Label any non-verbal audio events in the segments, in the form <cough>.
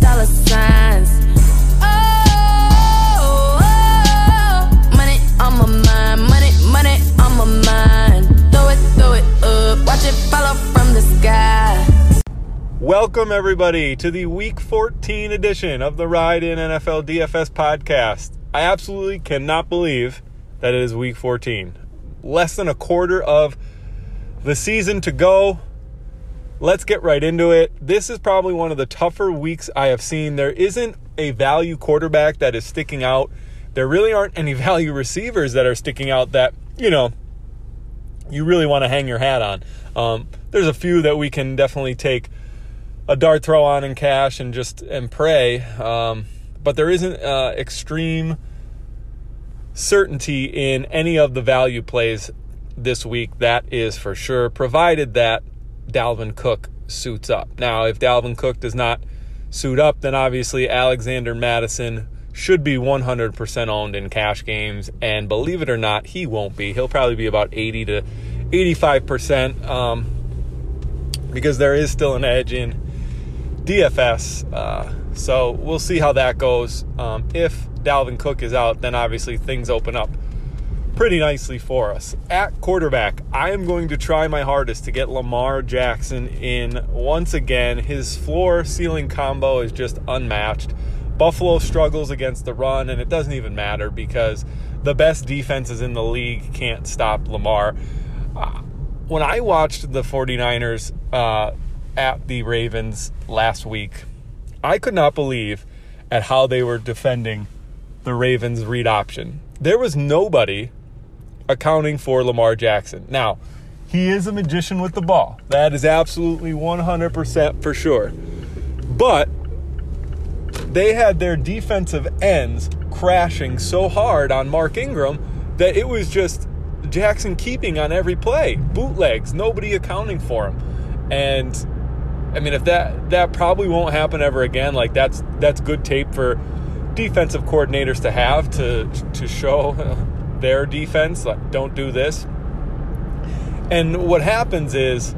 dollar signs. Oh, oh, money on my mind, money, money on my mind. Throw it, throw it up, watch it from the sky. Welcome, everybody, to the Week 14 edition of the Ride in NFL DFS podcast. I absolutely cannot believe that it is Week 14. Less than a quarter of the season to go. Let's get right into it. This is probably one of the tougher weeks I have seen. There isn't a value quarterback that is sticking out. There really aren't any <laughs> value receivers that are sticking out that, you know, you really want to hang your hat on. Um, there's a few that we can definitely take a dart throw on in cash and just and pray. Um, but there isn't uh, extreme certainty in any of the value plays this week. That is for sure, provided that Dalvin Cook suits up. Now, if Dalvin Cook does not suit up, then obviously Alexander Mattison should be 100% owned in cash games. And believe it or not, he won't be. He'll probably be about 80 to 85% um, because there is still an edge in DFS. Uh, so we'll see how that goes. Um, if Dalvin Cook is out, then obviously things open up pretty nicely for us. At quarterback, I am going to try my hardest to get Lamar Jackson in once again. His floor ceiling combo is just unmatched. Buffalo struggles against the run, and it doesn't even matter because the best defenses in the league can't stop Lamar. Uh, when I watched the 49ers uh, at the Ravens last week, I could not believe at how they were defending the Ravens read option. There was nobody accounting for Lamar Jackson. Now, he is a magician with the ball. That is absolutely 100% for sure. But they had their defensive ends crashing so hard on Mark Ingram that it was just Jackson keeping on every play, bootlegs, nobody accounting for him. And I mean, if that that probably won't happen ever again, like that's that's good tape for defensive coordinators to have to to show <laughs> their defense, like, don't do this. And what happens is,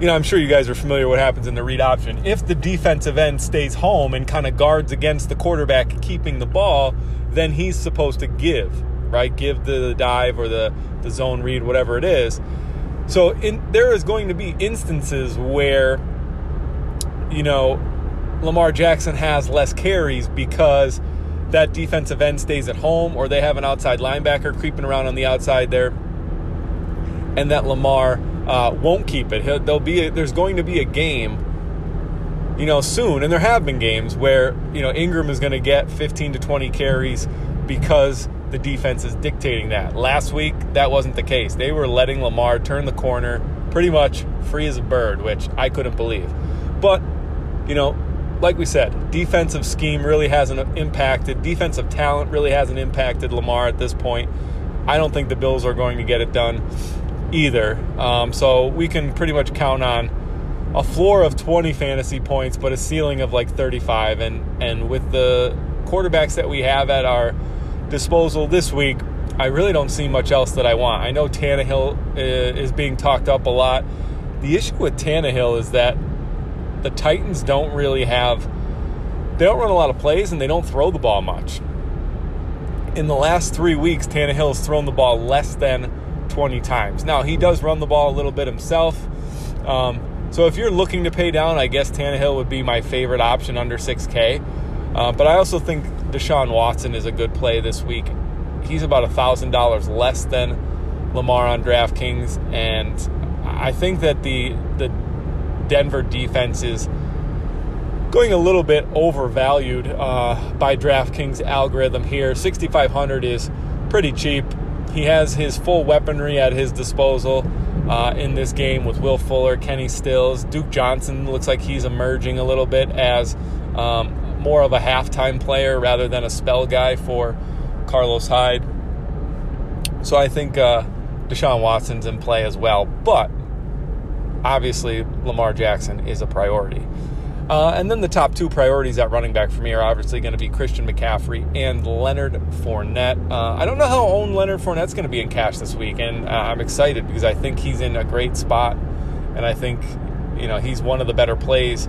you know, I'm sure you guys are familiar what happens in the read option. If the defensive end stays home and kind of guards against the quarterback keeping the ball, then he's supposed to give, right? Give the dive or the, the zone read, whatever it is. So in, there is going to be instances where, you know, Lamar Jackson has less carries because – that defensive end stays at home or they have an outside linebacker creeping around on the outside there and that Lamar uh, won't keep it. He'll, there'll be a, there's going to be a game, you know, soon, and there have been games where you know Ingram is going to get 15 to 20 carries because the defense is dictating that. Last week that wasn't the case. They were letting Lamar turn the corner pretty much free as a bird, which I couldn't believe. But you know, like we said, defensive scheme really hasn't impacted, defensive talent really hasn't impacted Lamar at this point. I don't think the Bills are going to get it done either. Um, so we can pretty much count on a floor of 20 fantasy points, but a ceiling of like 35. And, and with the quarterbacks that we have at our disposal this week, I really don't see much else that I want. I know Tannehill uh, is being talked up a lot. The issue with Tannehill is that the Titans don't really have they don't run a lot of plays and they don't throw the ball much. In the last three weeks, Tannehill has thrown the ball less than 20 times. Now he does run the ball a little bit himself. Um, so if you're looking to pay down, I guess Tannehill would be my favorite option under 6K. Uh, but I also think Deshaun Watson is a good play this week. He's about a thousand dollars less than Lamar on DraftKings, and I think that the the Denver defense is going a little bit overvalued uh, by DraftKings algorithm here. 6,500 is pretty cheap. He has his full weaponry at his disposal uh, in this game with Will Fuller, Kenny Stills, Duke Johnson. Looks like he's emerging a little bit as um, more of a halftime player rather than a spell guy for Carlos Hyde. So I think uh, Deshaun Watson's in play as well. But obviously Lamar Jackson is a priority. Uh, and then the top two priorities at running back for me are obviously going to be Christian McCaffrey and Leonard Fournette. Uh, I don't know how owned Leonard Fournette's going to be in cash this week, and uh, I'm excited because I think he's in a great spot, and I think you know he's one of the better plays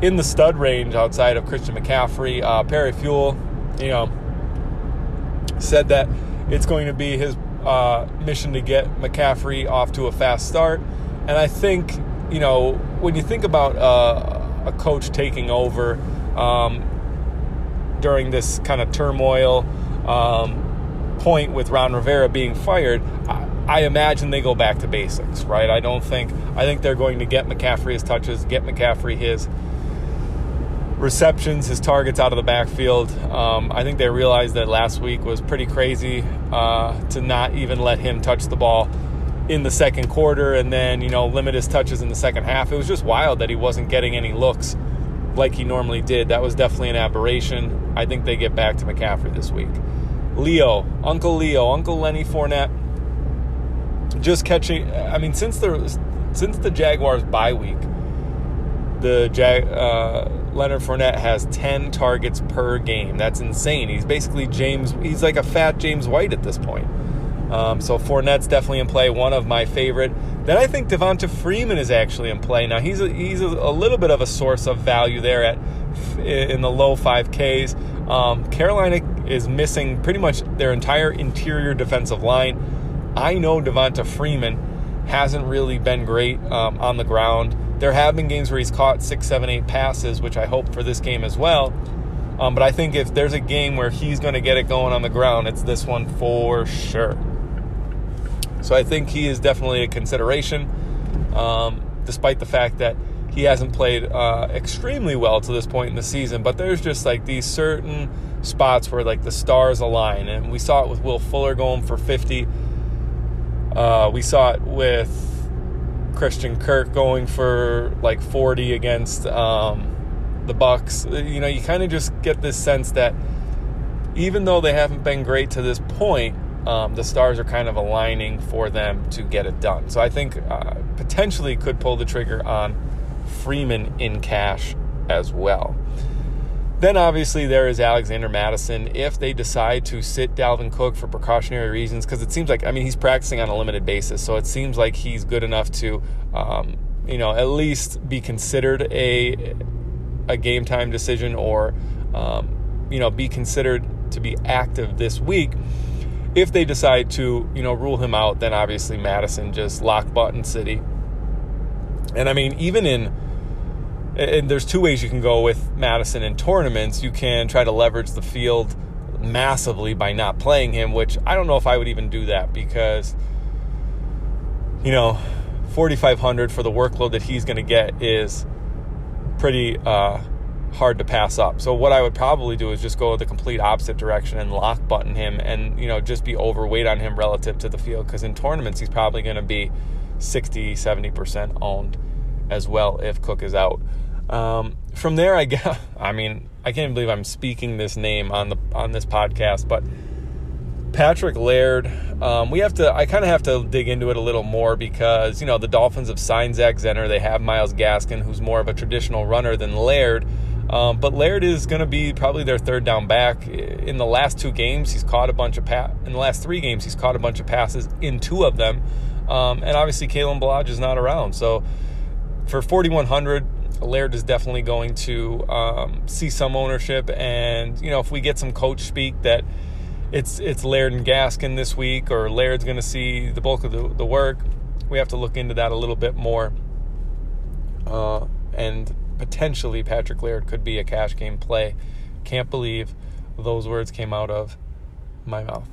in the stud range outside of Christian McCaffrey. Uh, Perry Fewell, you know, said that it's going to be his uh, mission to get McCaffrey off to a fast start. And I think, you know, when you think about uh, a coach taking over um, during this kind of turmoil um, point with Ron Rivera being fired, I, I imagine they go back to basics, right? I don't think, I think they're going to get McCaffrey his touches, get McCaffrey his receptions, his targets out of the backfield. Um, I think they realized that last week was pretty crazy uh, to not even let him touch the ball in the second quarter and then, you know, limit his touches in the second half. It was just wild that he wasn't getting any looks like he normally did. That was definitely an aberration. I think they get back to McCaffrey this week. Leo, Uncle Leo, Uncle Lenny Fournette, just catching. I mean, since the since the Jaguars bye week, the Jag, uh, Leonard Fournette has 10 targets per game. That's insane. He's basically James, he's like a fat James White at this point. Um, so Fournette's definitely in play, one of my favorite. Then I think Devonta Freeman is actually in play. Now he's a, he's a, a little bit of a source of value there at in the low 5Ks. Um, Carolina is missing pretty much their entire interior defensive line. I know Devonta Freeman hasn't really been great um, on the ground. There have been games where he's caught six, seven, eight passes, which I hope for this game as well. Um, but I think if there's a game where he's going to get it going on the ground, it's this one for sure. So I think he is definitely a consideration, um, despite the fact that he hasn't played uh, extremely well to this point in the season. But there's just like these certain spots where like the stars align, and we saw it with Will Fuller going for 50. Uh, we saw it with Christian Kirk going for like 40 against um, the Bucks. You know, you kind of just get this sense that even though they haven't been great to this point, um, the stars are kind of aligning for them to get it done. So I think uh, potentially could pull the trigger on Freeman in cash as well. Then obviously there is Alexander Mattison. If they decide to sit Dalvin Cook for precautionary reasons, because it seems like I mean he's practicing on a limited basis, so it seems like he's good enough to, um, you know, at least be considered a a game time decision or, um, you know, be considered to be active this week. If they decide to, you know, rule him out, then obviously Mattison just lock button city. And I mean, even in and there's two ways you can go with Mattison in tournaments. You can try to leverage the field massively by not playing him, which I don't know if I would even do that because, you know, 4,500 for the workload that he's going to get is pretty uh, hard to pass up. So what I would probably do is just go the complete opposite direction and lock button him and, you know, just be overweight on him relative to the field because in tournaments he's probably going to be 60, 70% owned as well if Cook is out. Um, from there, I guess, <laughs> I mean, I can't believe I'm speaking this name on the on this podcast, but Patrick Laird, um, we have to. I kind of have to dig into it a little more because you know the Dolphins have signed Zach Zenner. They have Myles Gaskin, who's more of a traditional runner than Laird. Um, but Laird is going to be probably their third down back. In the last two games, he's caught a bunch of pa- In the last three games, he's caught a bunch of passes in two of them. Um, and obviously, Kalen Ballage is not around. So for 4,100, Laird is definitely going to um, see some ownership, and you know if we get some coach speak that it's it's Laird and Gaskin this week, or Laird's going to see the bulk of the, the work, we have to look into that a little bit more, uh, and potentially Patrick Laird could be a cash game play. Can't believe those words came out of my mouth.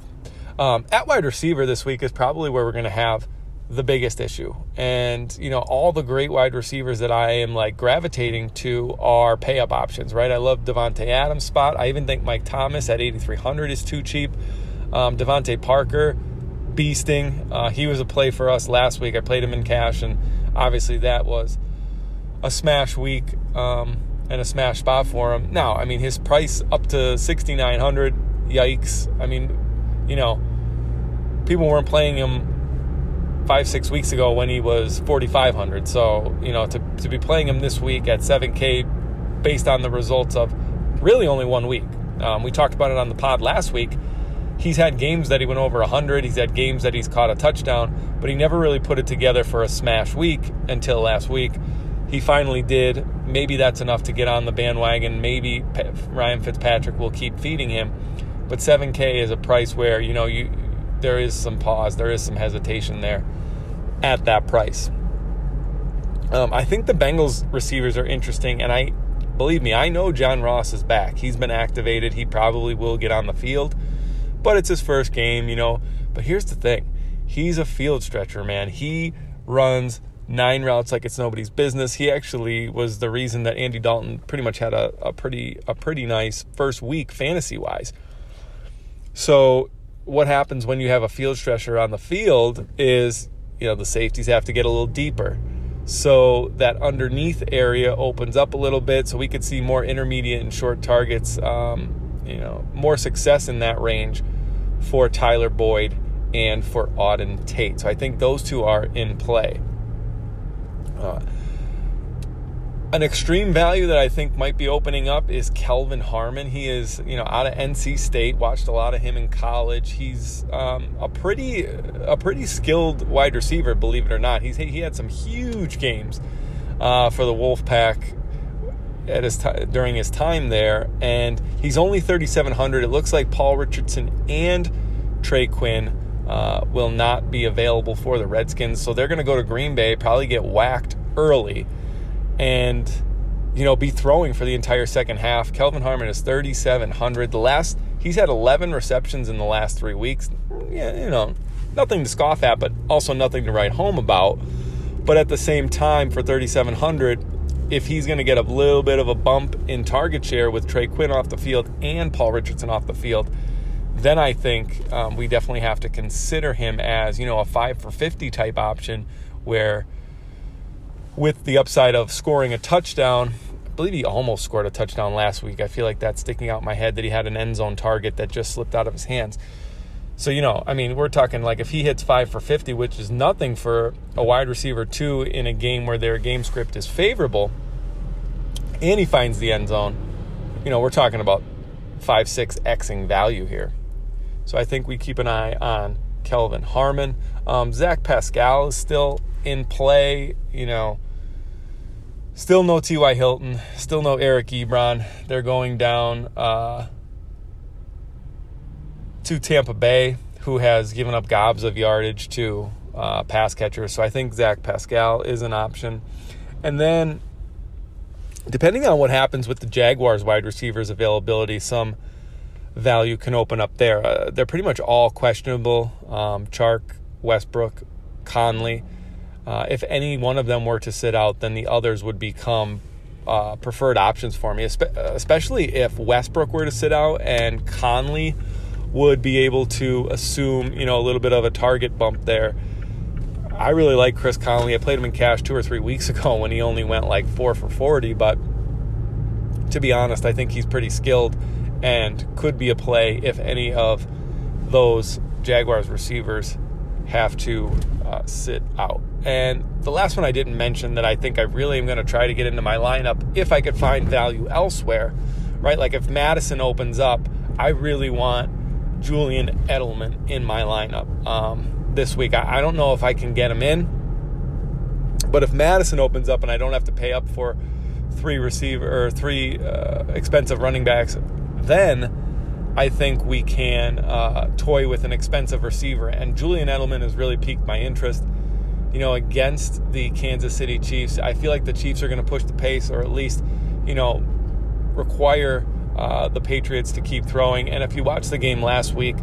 Um, at wide receiver this week is probably where we're going to have the biggest issue. And, you know, all the great wide receivers that I am like gravitating to are pay up options, right? I love Davante Adams spot. I even think Mike Thomas at 8,300 is too cheap. Um, DeVante Parker, beasting. Uh, he was a play for us last week. I played him in cash, and obviously that was a smash week um, and a smash spot for him. Now, I mean, his price up to 6,900. Yikes. I mean, you know, people weren't playing him five six weeks ago when he was 4500 so you know to, to be playing him this week at 7k based on the results of really only one week um, we talked about it on the pod last week he's had games that he went over 100 he's had games that he's caught a touchdown but he never really put it together for a smash week until last week he finally did. Maybe that's enough to get on the bandwagon. Maybe Ryan Fitzpatrick will keep feeding him. But 7K is a price where, you know, you there is some pause, there is some hesitation there at that price. Um, I think the Bengals receivers are interesting, and I believe me, I know John Ross is back. He's been activated. He probably will get on the field, but it's his first game, you know. But here's the thing he's a field stretcher, man. He runs nine routes like it's nobody's business. He actually was the reason that Andy Dalton pretty much had a, a pretty a pretty nice first week fantasy wise. So what happens when you have a field stretcher on the field is you know the safeties have to get a little deeper. So that underneath area opens up a little bit, so we could see more intermediate and short targets. Um, you know, more success in that range for Tyler Boyd and for Auden Tate. So I think those two are in play. Uh, an extreme value that I think might be opening up is Kelvin Harmon. He is, you know, out of NC State. Watched a lot of him in college. He's um, a pretty, a pretty skilled wide receiver, believe it or not. He's he had some huge games uh, for the Wolfpack at his t- during his time there, and he's only 3,700. It looks like Paul Richardson and Trey Quinn uh, will not be available for the Redskins. So they're going to go to Green Bay, probably get whacked early, and you know be throwing for the entire second half. Kelvin Harmon is 3,700. The last he's had 11 receptions in the last three weeks. Yeah, you know, nothing to scoff at, but also nothing to write home about. But at the same time, for 3,700, if he's going to get a little bit of a bump in target share with Trey Quinn off the field and Paul Richardson off the field, then I think um, we definitely have to consider him as, you know, a five for 50 type option where with the upside of scoring a touchdown, I believe he almost scored a touchdown last week. I feel like that's sticking out my head that he had an end zone target that just slipped out of his hands. So, you know, I mean, we're talking like if he hits five for 50, which is nothing for a wide receiver, two in a game where their game script is favorable, and he finds the end zone, you know, we're talking about five, six Xing value here. So I think we keep an eye on Kelvin Harmon. Um, Zach Pascal is still in play. You know, still no T.Y. Hilton, still no Eric Ebron. They're going down uh, to Tampa Bay, who has given up gobs of yardage to uh, pass catchers. So I think Zach Pascal is an option. And then, depending on what happens with the Jaguars wide receivers availability, some value can open up there. Uh, they're pretty much all questionable. Um, Chark, Westbrook, Conley. Uh, if any one of them were to sit out, then the others would become uh, preferred options for me, especially if Westbrook were to sit out and Conley would be able to assume, you know, a little bit of a target bump there. I really like Chris Conley. I played him in cash two or three weeks <laughs> ago when he only went like four for 40, but to be honest, I think he's pretty skilled and could be a play if any of those Jaguars receivers have to uh, sit out. And the last one I didn't mention that I think I really am going to try to get into my lineup if I could find value elsewhere, right? Like if Mattison opens up, I really want Julian Edelman in my lineup um, this week. I, I don't know if I can get him in, but if Mattison opens up and I don't have to pay up for three receiver or three uh, expensive running backs then I think we can uh, toy with an expensive receiver. And Julian Edelman has really piqued my interest. You know, against the Kansas City Chiefs, I feel like the Chiefs are going to push the pace, or at least, you know, require uh, the Patriots to keep throwing. And if you watch the game last week,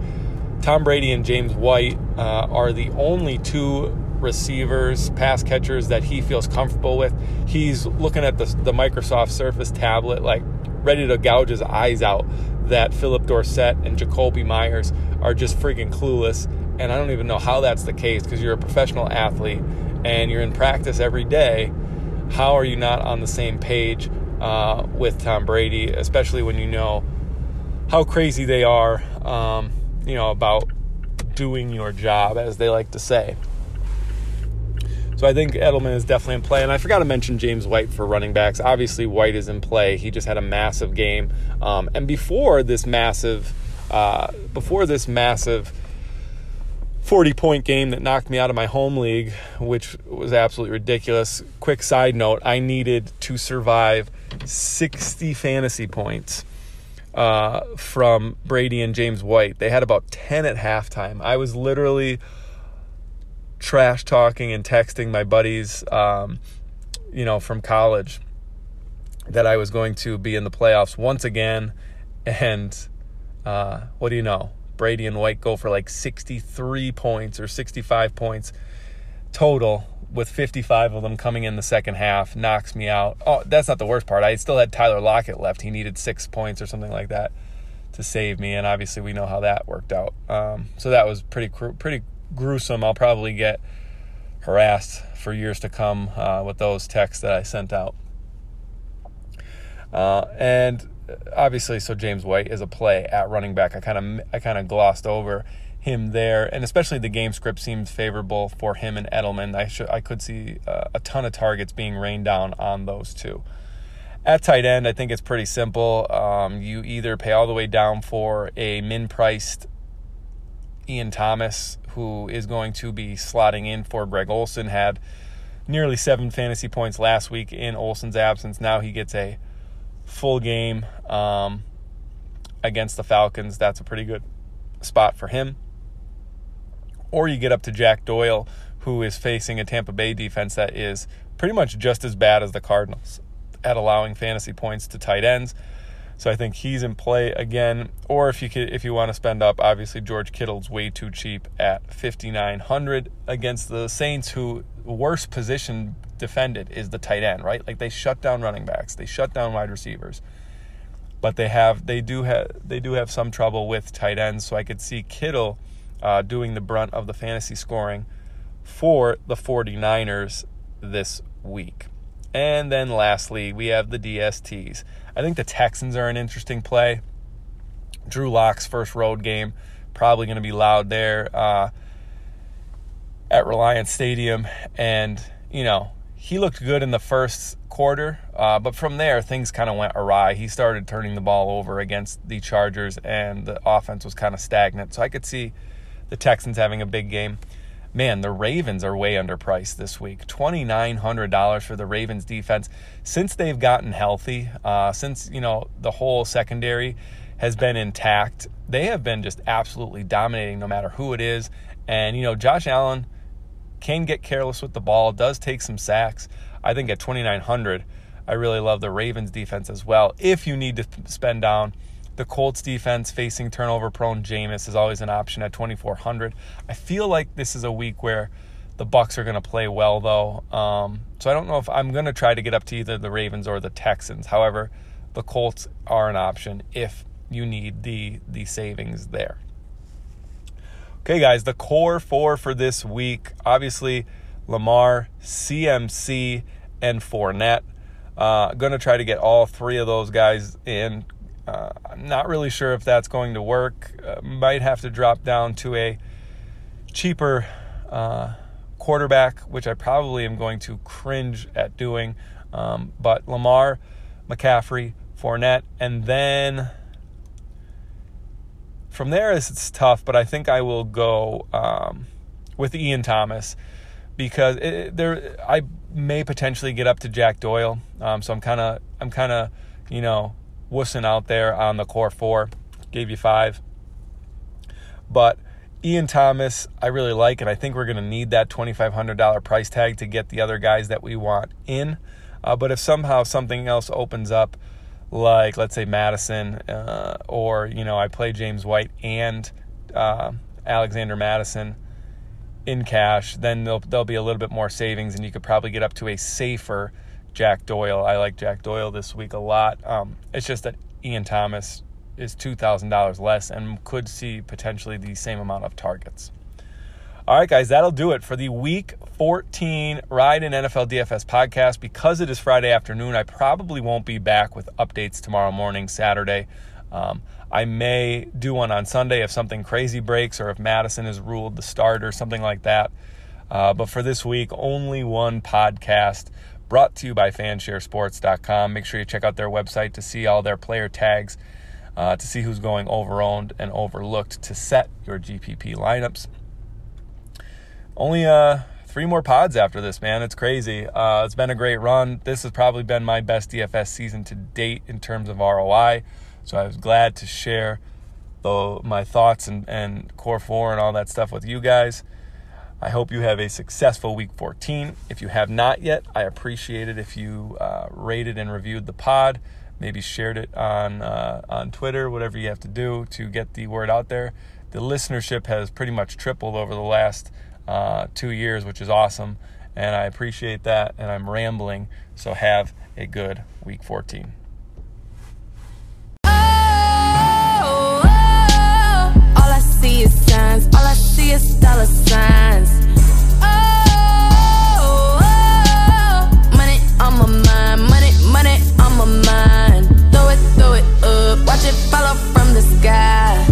Tom Brady and James White uh, are the only two receivers, pass catchers that he feels comfortable with. He's looking at the, the Microsoft Surface tablet, like ready to gouge his eyes out that Phillip Dorsett and Jakobi Meyers are just freaking clueless. And I don't even know how that's the case because you're a professional athlete and you're in practice every day. How are you not on the same page uh, with Tom Brady, especially when you know how crazy they are, um, you know, about doing your job, as they like to say. So I think Edelman is definitely in play. And I forgot to mention James White for running backs. Obviously, White is in play. He just had a massive game. Um, and before this massive, uh, before this massive 40 point game that knocked me out of my home league, which was absolutely ridiculous. Quick side note I needed to survive 60 fantasy points uh, from Brady and James White. They had about 10 at halftime. I was literally trash talking and texting my buddies, um, you know, from college that I was going to be in the playoffs once again. And uh, what do you know? Brady and White go for like 63 points or 65 points total, with 55 of them coming in the second half, knocks me out. Oh, that's not the worst part. I still had Tyler Lockett left. He needed six points or something like that to save me, and obviously we know how that worked out. Um, so that was pretty pretty gruesome. I'll probably get harassed for years to come uh, with those texts that I sent out. Uh, and obviously, so James White is a play at running back. I kind of I kind of glossed over him there, and especially the game script seems favorable for him and Edelman. I should I could see uh, a ton of targets being rained down on those two. At tight end, I think it's pretty simple. Um, you either pay all the way down for a min-priced Ian Thomas, who is going to be slotting in for Greg Olsen, had nearly seven fantasy points last week in Olsen's absence. Now he gets a full game um, against the Falcons. That's a pretty good spot for him. Or you get up to Jack Doyle, who is facing a Tampa Bay defense that is pretty much just as bad as the Cardinals at allowing fantasy points to tight ends. So I think he's in play again. Or if you could, if you want to spend up, obviously George Kittle's way too cheap at 5900 against the Saints, who worst position defended is the tight end, right? Like they shut down running backs, they shut down wide receivers, but they have they do have they do have some trouble with tight ends. So I could see Kittle uh, doing the brunt of the fantasy scoring for the 49ers this week. And then lastly, we have the DSTs. I think the Texans are an interesting play. Drew Lock's first road game, probably going to be loud there uh, at Reliant Stadium. And, you know, he looked good in the first quarter, uh, but from there things kind of went awry. He started turning the ball over against the Chargers, and the offense was kind of stagnant. So I could see the Texans having a big game. Man, the Ravens are way underpriced this week. Twenty nine hundred dollars for the Ravens defense since they've gotten healthy. Uh, since you know the whole secondary has been intact, they have been just absolutely dominating, no matter who it is. And you know, Josh Allen can get careless with the ball, does take some sacks. I think at 2,900, I really love the Ravens defense as well. If you need to spend down, the Colts defense facing turnover prone Jameis is always an option at 2,400. I feel like this is a week where the Bucks are going to play well though. Um, so I don't know if I'm going to try to get up to either the Ravens or the Texans. However, the Colts are an option if you need the the savings there. Okay, guys, the core four for this week obviously, Lamar, CMC, and Fournette. Uh, going to try to get all three of those guys in. Uh, I'm not really sure if that's going to work. Uh, might have to drop down to a cheaper uh, quarterback, which I probably am going to cringe at doing. Um, but Lamar, McCaffrey, Fournette, and then from there, it's tough, but I think I will go um, with Ian Thomas because it, there I may potentially get up to Jack Doyle. Um, so I'm kind of I'm kind of you know wussing out there on the core four. Gave you five, but Ian Thomas I really like, and I think we're going to need that twenty five hundred dollar price tag to get the other guys that we want in. Uh, but if somehow something else opens up like let's say Mattison, uh, or you know I play James White and uh, Alexander Mattison in cash, then there'll, there'll be a little bit more savings, and you could probably get up to a safer Jack Doyle. I like Jack Doyle this week a lot. Um, it's just that Ian Thomas is two thousand dollars less and could see potentially the same amount of targets. All right, guys, that'll do it for the week 14 Ride in NFL DFS podcast. Because it is Friday afternoon, I probably won't be back with updates tomorrow morning, Saturday. Um, I may do one on Sunday if something crazy breaks or if Mattison is ruled the start or something like that. Uh, but for this week, only one podcast brought to you by fansharesports.com. Make sure you check out their website to see all their player tags, uh, to see who's going overowned and overlooked to set your GPP lineups. only uh, three more pods after this, man. It's crazy. Uh, it's been a great run. This has probably been my best DFS season to date in terms of ROI. So I was glad to share the, my thoughts and, and core four and all that stuff with you guys. I hope you have a successful week 14. If you have not yet, I appreciate it if you uh, rated and reviewed the pod, maybe shared it on uh, on Twitter, whatever you have to do to get the word out there. The listenership has pretty much tripled over the last uh, two years, which is awesome, and I appreciate that. And I'm rambling, so have a good week 14. see is signs. All I see is dollar signs. Oh, oh, money on my mind, money, money on my mind. Throw it, throw it up, watch it follow from the sky.